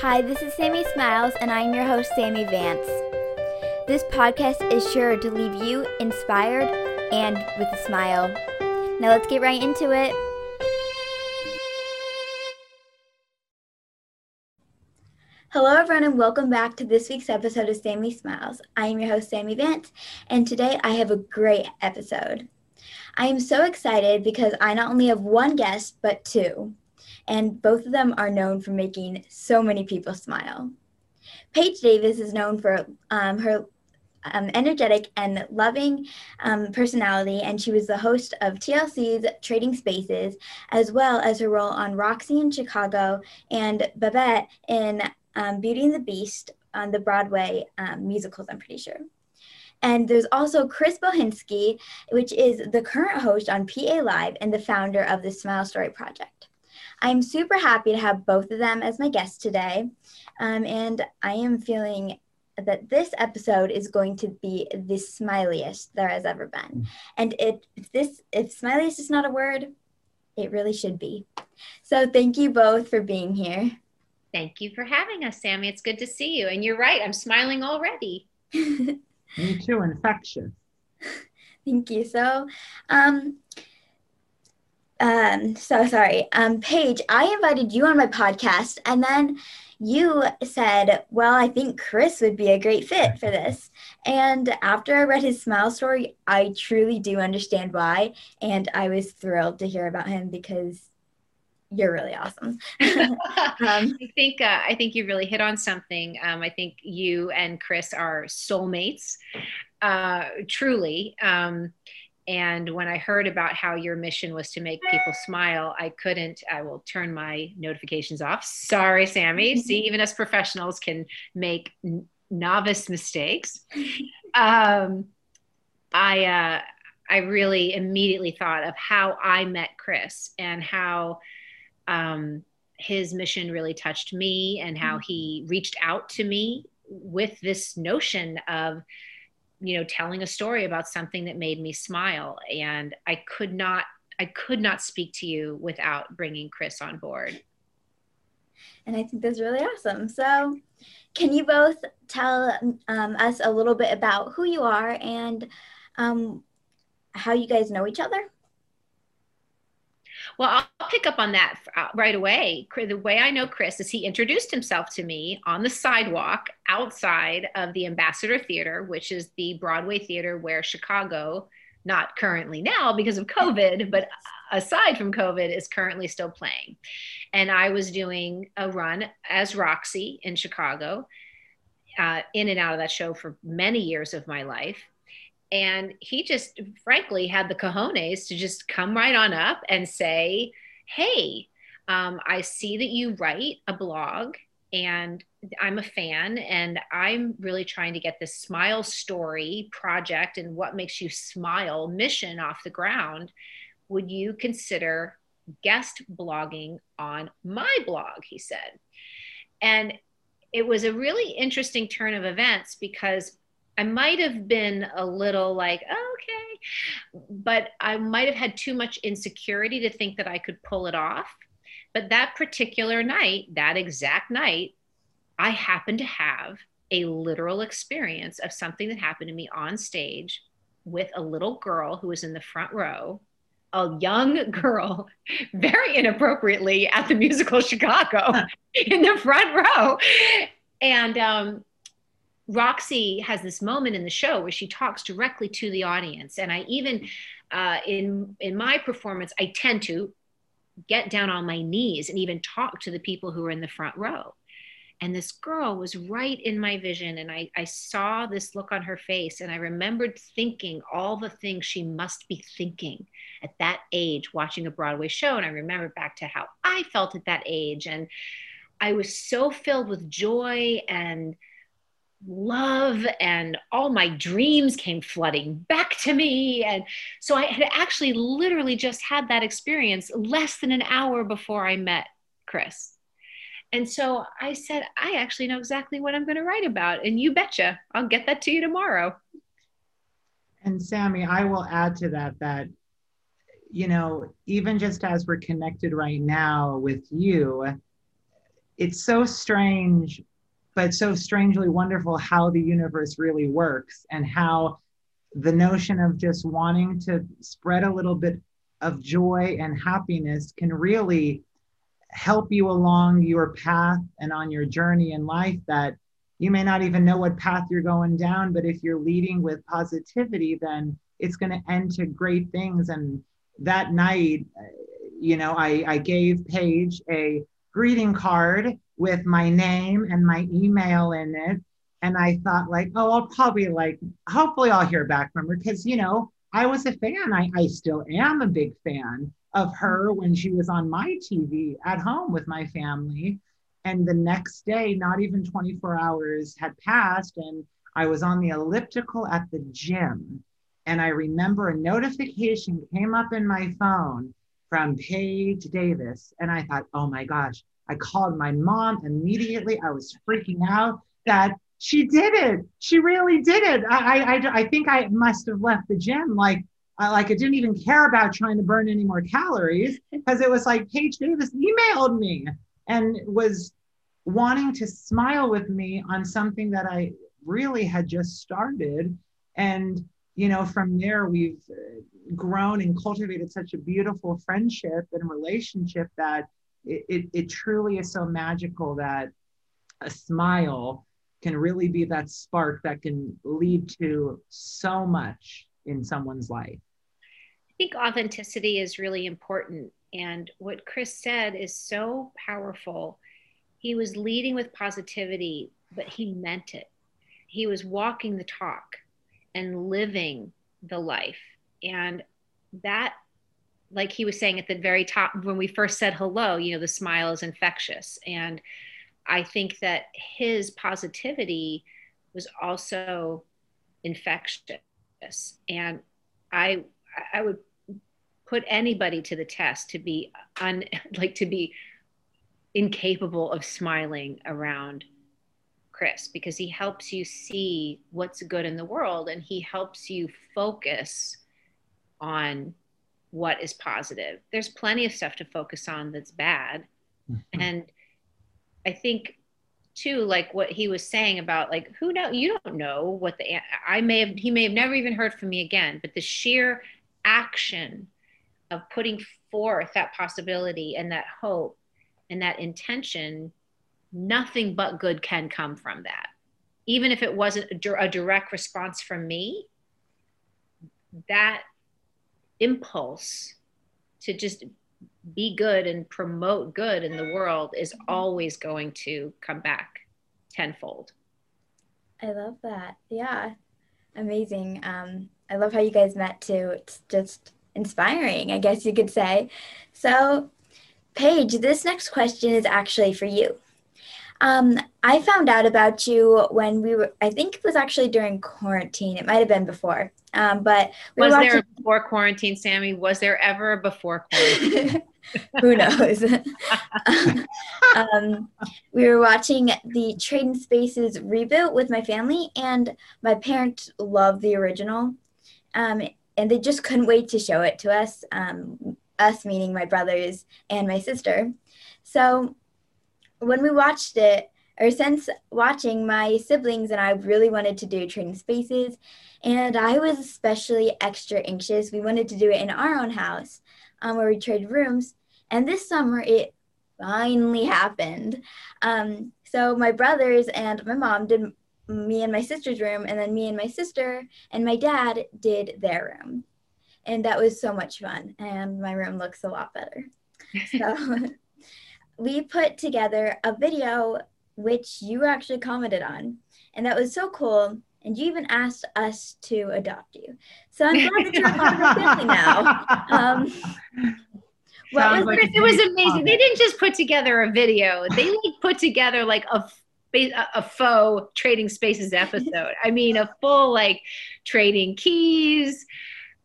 Hi, this is Sammy Smiles, and I'm your host, Sammy Vance. This podcast is sure to leave you inspired and with a smile. Now let's get right into it. Hello, everyone, and welcome back to this week's episode of Sammy Smiles. I am your host, Sammy Vance, and today I have a great episode. I am so excited because I not only have one guest, but two and both of them are known for making so many people smile. Paige Davis is known for um, her um, energetic and loving um, personality, and she was the host of TLC's Trading Spaces, as well as her role on Roxie in Chicago and Babette in um, Beauty and the Beast on the Broadway um, musicals, I'm pretty sure. And there's also Chris Bohinski, which is the current host on PA Live and the founder of the Smile Story Project. I'm super happy to have both of them as my guests today. Um, and I am feeling that this episode is going to be the smiliest there has ever been. And it if this if smiliest is not a word, it really should be. So thank you both for being here. Thank you for having us, Sammy. It's good to see you. And you're right, I'm smiling already. Me too, infectious. Thank you. So, um, um, so sorry. Um, Paige, I invited you on my podcast, and then you said, Well, I think Chris would be a great fit for this. And after I read his smile story, I truly do understand why. And I was thrilled to hear about him because you're really awesome. um, I think uh, I think you really hit on something. Um, I think you and Chris are soulmates, uh, truly. Um, and when I heard about how your mission was to make people smile, I couldn't, I will turn my notifications off. Sorry, Sammy. See, even us professionals can make n- novice mistakes. Um, I, uh, I really immediately thought of how I met Chris and how um, his mission really touched me and how he reached out to me with this notion of you know telling a story about something that made me smile. And i could not i could not speak to you without bringing chris on board. And i think that's really awesome. So can you both tell um, us a little bit about who you are and um, how you guys know each other well, I'll pick up on that uh, right away. The way I know Chris is he introduced himself to me on the sidewalk outside of the Ambassador Theater, which is the Broadway theater where Chicago, not currently now because of COVID, but aside from COVID, is currently still playing. And I was doing a run as Roxie in Chicago, uh, in and out of that show for many years of my life and he just frankly had the cojones to just come right on up and say, Hey, um, I see that you write a blog and I'm a fan and I'm really trying to get this smile story project and what makes you smile mission off the ground. Would you consider guest blogging on my blog? He said. And it was a really interesting turn of events because I might have been a little like, oh, okay, but I might have had too much insecurity to think that I could pull it off. But that particular night, that exact night, I happened to have a literal experience of something that happened to me on stage with a little girl who was in the front row, a young girl, very inappropriately at the musical Chicago in the front row. And um, Roxie has this moment in the show where she talks directly to the audience, and I even uh, in in my performance I tend to get down on my knees and even talk to the people who are in the front row. And this girl was right in my vision, and I, I saw this look on her face, and I remembered thinking all the things she must be thinking at that age watching a Broadway show. And I remember back to how I felt at that age. And I was so filled with joy and love and all my dreams came flooding back to me. And so I had actually literally just had that experience less than an hour before I met Chris. And so I said, I actually know exactly what I'm going to write about. And you betcha, I'll get that to you tomorrow. And Sammy, I will add to that that, you know, even just as we're connected right now with you, it's so strange, but so strangely wonderful how the universe really works and how the notion of just wanting to spread a little bit of joy and happiness can really help you along your path and on your journey in life that you may not even know what path you're going down but if you're leading with positivity then it's going to end to great things. And that night you know i, I gave paige a greeting card with my name and my email in it and i thought like oh i'll probably like hopefully i'll hear back from her because you know i was a fan I, I still am a big fan of her when she was on my tv at home with my family and the next day, not even 24 hours had passed, and I was on the elliptical at the gym. And I remember a notification came up in my phone from Paige Davis. And I thought, oh my gosh, I called my mom immediately. I was freaking out that she did it. She really did it. I, I, I think I must have left the gym like, I, like I didn't even care about trying to burn any more calories because it was like Paige Davis emailed me and was wanting to smile with me on something that I really had just started. And, you know, from there, we've uh, grown and cultivated such a beautiful friendship and relationship that it, it, it truly is so magical that a smile can really be that spark that can lead to so much in someone's life. I think authenticity is really important. And what Chris said is so powerful he was leading with positivity, but he meant it. He was walking the talk and living the life. And that, like he was saying at the very top, when we first said hello, you know, the smile is infectious. And I think that his positivity was also infectious. And I, I would put anybody to the test to be un, like to be incapable of smiling around Chris because he helps you see what's good in the world and he helps you focus on what is positive. There's plenty of stuff to focus on that's bad. Mm-hmm. And I think too like what he was saying about like who know you don't know what the I may have he may have never even heard from me again, but the sheer action of putting forth that possibility and that hope and that intention, nothing but good can come from that. Even if it wasn't a direct response from me, that impulse to just be good and promote good in the world is always going to come back tenfold. I love that. Yeah. Amazing. Um, I love how you guys met too. It's just inspiring, I guess you could say. So, Paige, this next question is actually for you. Um, I found out about you when we were, I think it was actually during quarantine. It might have been before. Um, but we was watching... there before quarantine, Sammy? Was there ever a before quarantine? Who knows? um, we were watching the Trading Spaces reboot with my family, and my parents love the original. Um, and they just couldn't wait to show it to us. Um, us meaning my brothers and my sister. So when we watched it, or since watching, my siblings and I really wanted to do trading spaces, and I was especially extra anxious. We wanted to do it in our own house um, where we trade rooms, and this summer it finally happened. Um, so my brothers and my mom did me and my sister's room, and then me and my sister and my dad did their room and that was so much fun and my room looks a lot better so we put together a video which you actually commented on and that was so cool and you even asked us to adopt you. So i'm glad that you're part of our family now. Um, was, like it was amazing they didn't just put together a video. They like put together like a a faux trading spaces episode. I mean a full like trading keys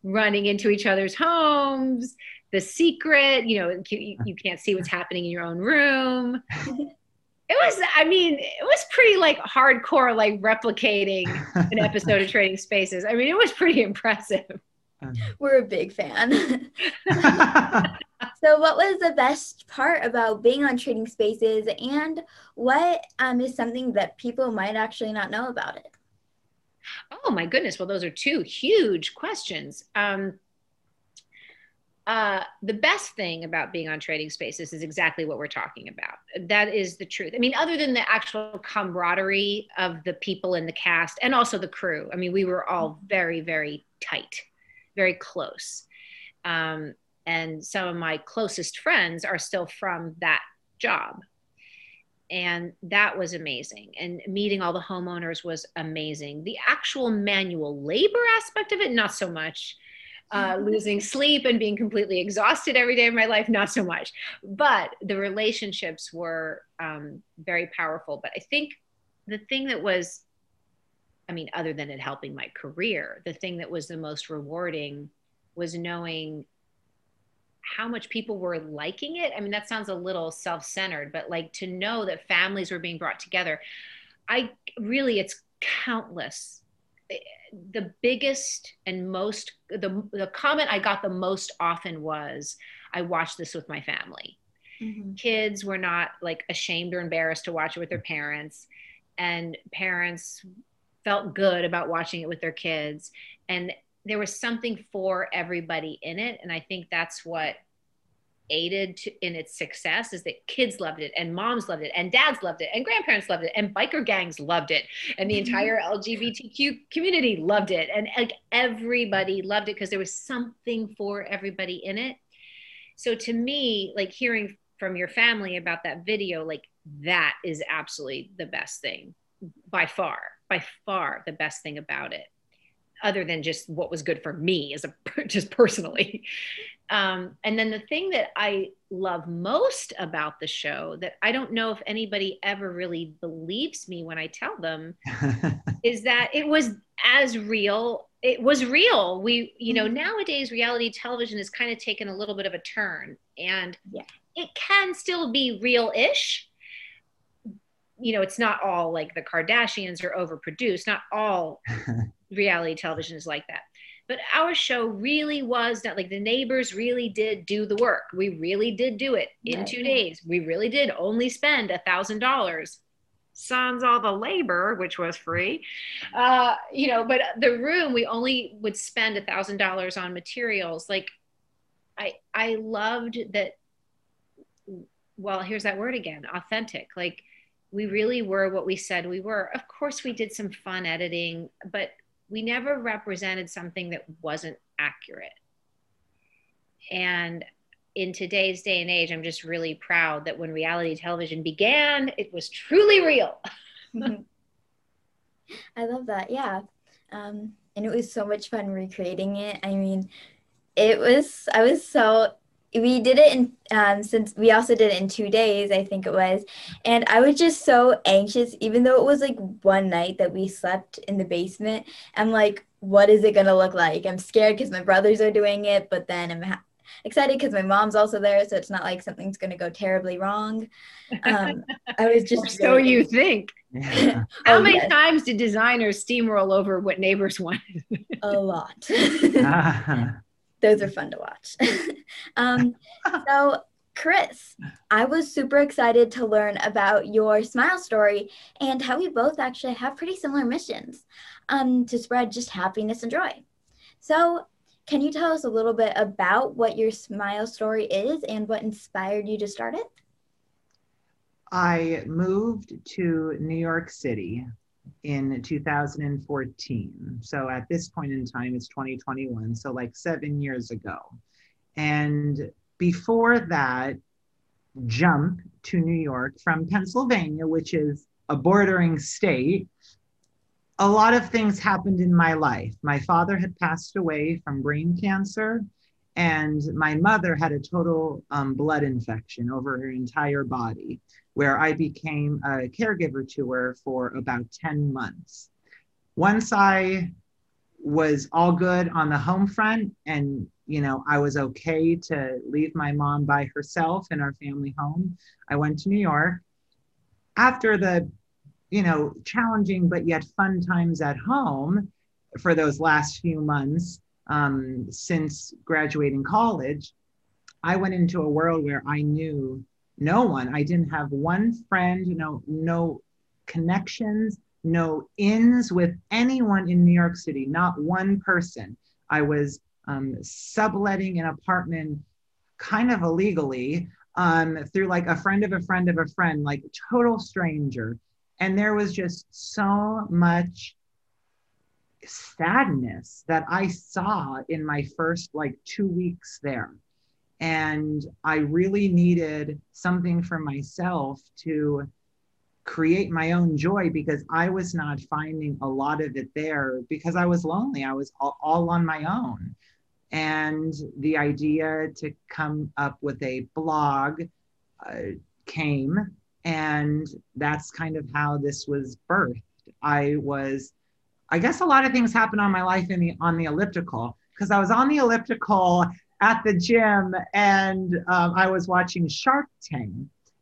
running into each other's homes, the secret, you know, you, you can't see what's happening in your own room. it was i mean it was pretty like hardcore like replicating an episode of trading spaces i mean it was pretty impressive we're a big fan So, what was the best part about being on Trading Spaces, and what um, is something that people might actually not know about it? Oh my goodness! Well, those are two huge questions. Um, uh, the best thing about being on trading spaces is exactly what we're talking about. That is the truth. I mean, other than the actual camaraderie of the people in the cast and also the crew. I mean, we were all very, very tight, very close. Um, and some of my closest friends are still from that job. And that was amazing. And meeting all the homeowners was amazing. The actual manual labor aspect of it, not so much uh, losing sleep and being completely exhausted every day of my life, not so much. But the relationships were um, very powerful. But I think the thing that was, I mean, other than it helping my career, the thing that was the most rewarding was knowing how much people were liking it. I mean, that sounds a little self centered, but like to know that families were being brought together. I really, it's countless the biggest and most the the comment I got the most often was I watched this with my family. Mm-hmm. Kids were not like ashamed or embarrassed to watch it with their parents and parents felt good about watching it with their kids and there was something for everybody in it and I think that's what aided to, in its success is that kids loved it and moms loved it and dads loved it and grandparents loved it and biker gangs loved it and the mm-hmm. entire LGBTQ community loved it and like everybody loved it because there was something for everybody in it. So to me, like hearing from your family about that video, like that is absolutely the best thing by far, by far the best thing about it other than just what was good for me as a just personally um, and then the thing that I love most about the show that I don't know if anybody ever really believes me when I tell them is that it was as real. It was real. We, you know, mm-hmm. nowadays reality television has kind of taken a little bit of a turn and yeah. it can still be real ish. You know, it's not all like the Kardashians are overproduced. Not all reality television is like that. But our show really was not like the neighbors really did do the work. We really did do it in right. two days. We really did only spend a thousand dollars. Sans all the labor which was free. Uh, you know but the room we only would spend a thousand dollars on materials. Like i i loved that well here's that word again authentic. Like we really were what we said we were of course we did some fun editing but we never represented something that wasn't accurate. And in today's day and age, I'm just really proud that when reality television began, it was truly real. I love that. Yeah. Um, and it was so much fun recreating it. I mean, it was, I was so we did it in um, since we also did it in two days i think it was. And i was just so anxious even though it was like one night that we slept in the basement i'm like what is it going to look like? I'm scared because my brothers are doing it but then i'm ha- excited because my mom's also there so it's not like something's going to go terribly wrong. Um, i was just so really you think. Yeah. how oh, many yes. times did designers steamroll over what neighbors wanted? A lot those are fun to watch. um, so, Chris, I was super excited to learn about your smile story and how we both actually have pretty similar missions um, to spread just happiness and joy. So, can you tell us a little bit about what your smile story is and what inspired you to start it? I moved to New York City in 2014. So at this point in time, it's 2021. So like seven years ago. And before that, jump to New York from Pennsylvania, which is a bordering state. A lot of things happened in my life. My father had passed away from brain cancer, and my mother had a total um, blood infection over her entire body where I became a caregiver to her for about 10 months. Once I was all good on the home front and you know i was okay to leave my mom by herself in our family home i went to new york after the you know challenging but yet fun times at home for those last few months um, since graduating college I went into a world where I knew no one. I didn't have one friend, no, no connections, no ins with anyone in New York City, not one person. I was um, subletting an apartment kind of illegally um, through like a friend of a friend of a friend, like total stranger. And there was just so much sadness that I saw in my first like two weeks there. And I really needed something for myself to create my own joy because I was not finding a lot of it there because I was lonely. I was all, all on my own. And the idea to come up with a blog uh, came, and that's kind of how this was birthed. I was, I guess, a lot of things happened on my life in the on the elliptical because I was on the elliptical at the gym and um, I was watching Shark Tank.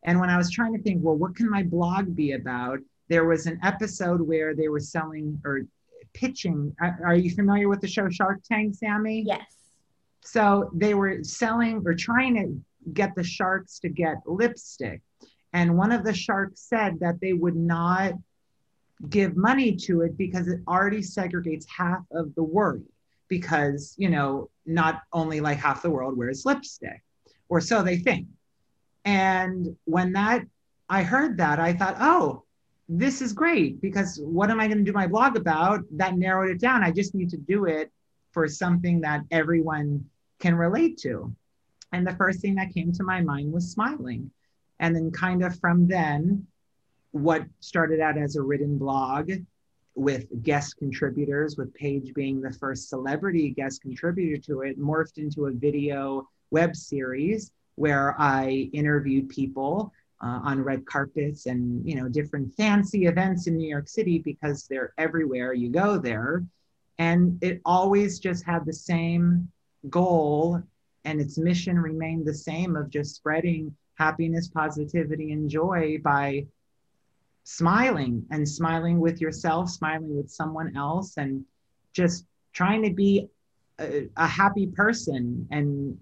And when I was trying to think, well, what can my blog be about? There was an episode where they were selling or pitching. Are you familiar with the show Shark Tank, Sammy? Yes. So they were selling or trying to get the sharks to get lipstick. And one of the sharks said that they would not give money to it because it already segregates half of the world because, you know, not only like half the world wears lipstick, or so they think. And when that I heard that, I thought, oh, this is great because what am I going to do my blog about? That narrowed it down. I just need to do it for something that everyone can relate to. And the first thing that came to my mind was smiling. And then, kind of from then, what started out as a written blog with guest contributors, with Paige being the first celebrity guest contributor to it, morphed into a video web series where I interviewed people uh, on red carpets and you know different fancy events in New York City because they're everywhere you go there, and it always just had the same goal and its mission remained the same of just spreading happiness, positivity, and joy by smiling and smiling with yourself, smiling with someone else, and just trying to be a, a happy person. And,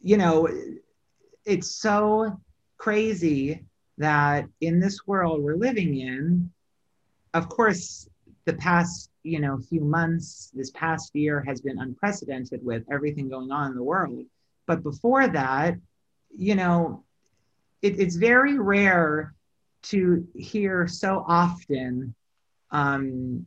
you know, it's so crazy that in this world we're living in, of course, the past you know few months this past year has been unprecedented with everything going on in the world but before that you know it, it's very rare to hear so often um,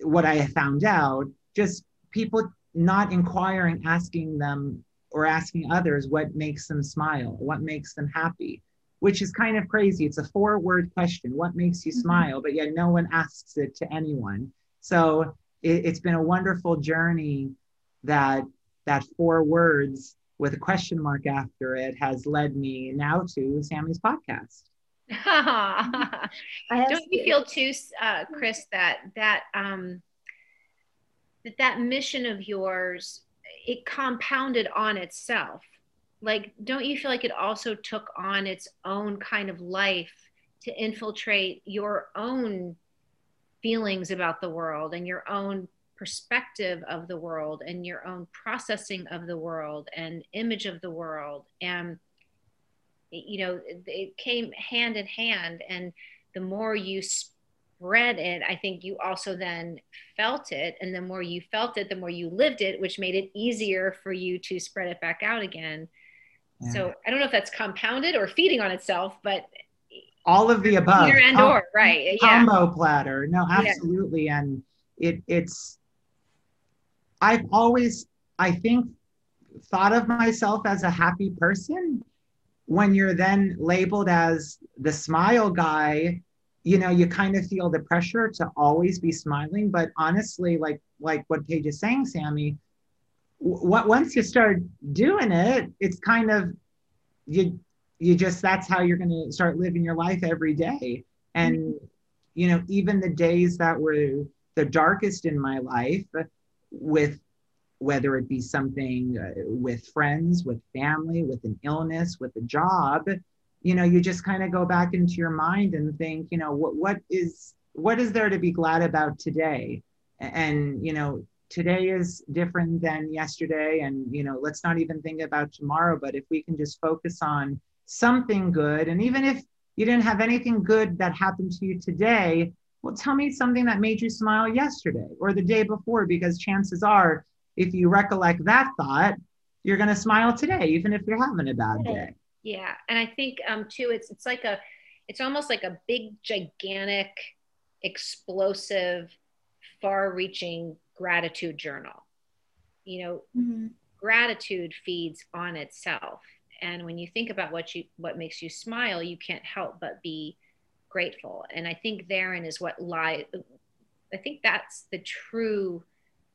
what I have found out, just people not inquiring, asking them or asking others what makes them smile, what makes them happy, which is kind of crazy. It's a four word question what makes you mm-hmm. smile? But yet no one asks it to anyone. So it, it's been a wonderful journey that that four words with a question mark after it has led me now to Sammy's podcast. Don't you feel too, uh, Chris, that that um, that that mission of yours it compounded on itself? Like, don't you feel like it also took on its own kind of life to infiltrate your own feelings about the world and your own perspective of the world and your own processing of the world and image of the world and you know it came hand in hand. And the more you spread it i think you also then felt it. And the more you felt it the more you lived it which made it easier for you to spread it back out again. Yeah. so i don't know if that's compounded or feeding on itself but all of the above. Either and Com- or right combo yeah. platter no absolutely. Yeah. and it it's i've always i think thought of myself as a happy person when you're then labeled as the smile guy you know you kind of feel the pressure to always be smiling but honestly like like what paige is saying sammy what once you start doing it it's kind of you you just that's how you're going to start living your life every day and mm-hmm. you know even the days that were the darkest in my life with whether it be something uh, with friends, with family, with an illness, with a job, you know, you just kind of go back into your mind and think, you know, what what is what is there to be glad about today? And you know, today is different than yesterday and you know let's not even think about tomorrow but if we can just focus on something good and even if you didn't have anything good that happened to you today well tell me something that made you smile yesterday or the day before because chances are if you recollect that thought you're going to smile today even if you're having a bad day yeah and i think um too it's it's like a it's almost like a big gigantic explosive far reaching gratitude journal. You know, mm-hmm. gratitude feeds on itself. And when you think about what you what makes you smile, you can't help but be grateful. And I think therein is what lies, I think that's the true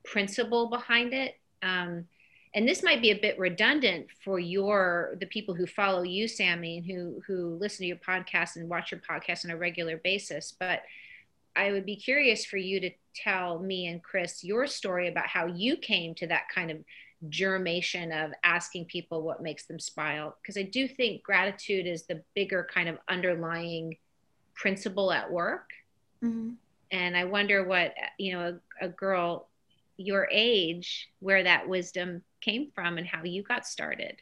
principle behind it. Um, and this might be a bit redundant for your the people who follow you, Sammy, and who who listen to your podcast and watch your podcast on a regular basis. But I would be curious for you to tell me and Chris your story about how you came to that kind of germination of asking people what makes them smile. Because I do think gratitude is the bigger kind of underlying principle at work. Mm-hmm. And I wonder what, you know, a, a girl your age, where that wisdom came from and how you got started.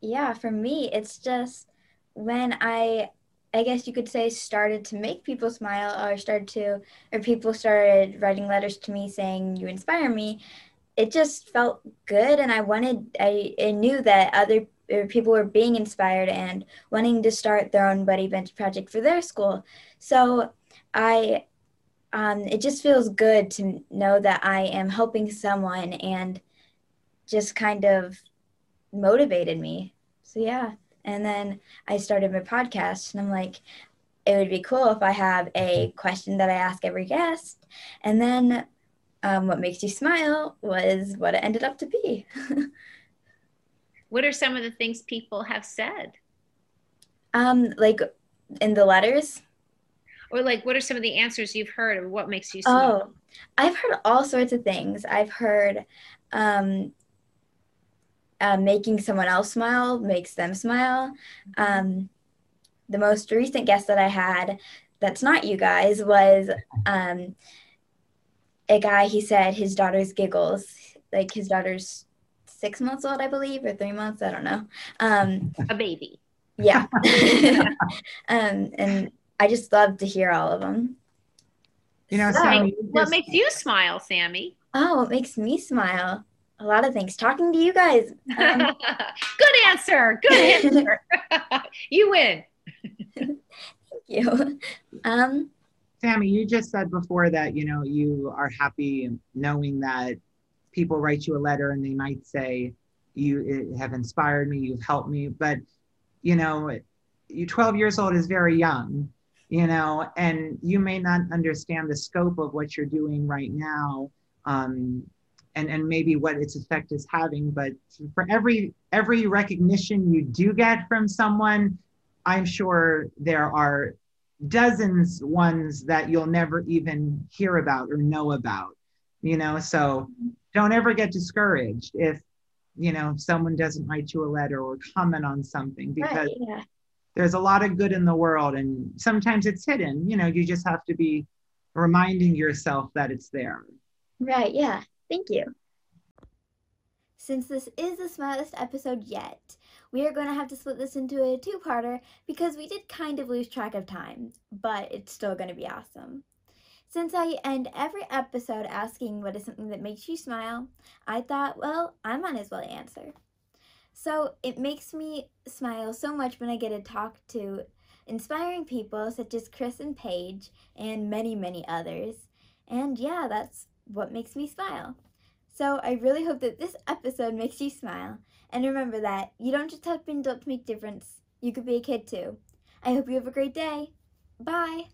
Yeah, for me, it's just when I I guess you could say started to make people smile or started to or people started writing letters to me saying you inspire me it just felt good and I wanted I, I knew that other people were being inspired and wanting to start their own buddy bench project for their school so I um, it just feels good to know that I am helping someone and just kind of motivated me so yeah and then I started my podcast, and I'm like, it would be cool if I have a question that I ask every guest. And then um, what makes you smile was what it ended up to be. what are some of the things people have said? Um, like in the letters. Or like, what are some of the answers you've heard of what makes you smile? Oh, I've heard all sorts of things. I've heard um, uh, making someone else smile makes them smile. Um, the most recent guest that I had, that's not you guys, was um, a guy. He said his daughter's giggles, like his daughter's six months old, I believe, or three months. I don't know. Um, a baby. Yeah. um, and I just love to hear all of them. You know, so, Sammy, what makes you smile, Sammy? Oh, what makes me smile? a lot of things. Talking to you guys. Um, Good answer. Good answer. you win. Thank you. Um, Sammy, you just said before that you know you are happy knowing that people write you a letter and they might say you have inspired me, you've helped me, but you know, you 12 years old is very young, you know, and you may not understand the scope of what you're doing right now. Um, and, and maybe what its effect is having. But for every every recognition you do get from someone, I'm sure there are dozens ones that you'll never even hear about or know about. You know, so don't ever get discouraged if you know someone doesn't write you a letter or comment on something because right, yeah. There's a lot of good in the world and sometimes it's hidden you know you just have to be reminding yourself that it's there right yeah Thank you. Since this is the smallest episode yet, we are going to have to split this into a two parter because we did kind of lose track of time, but it's still going to be awesome. Since I end every episode asking what is something that makes you smile, I thought, well, I might as well answer. So it makes me smile so much when I get to talk to inspiring people such as Chris and Paige and many, many others. And yeah, that's what makes me smile. So I really hope that this episode makes you smile. And remember that you don't just have to be adult to make difference. You could be a kid too. I hope you have a great day. Bye.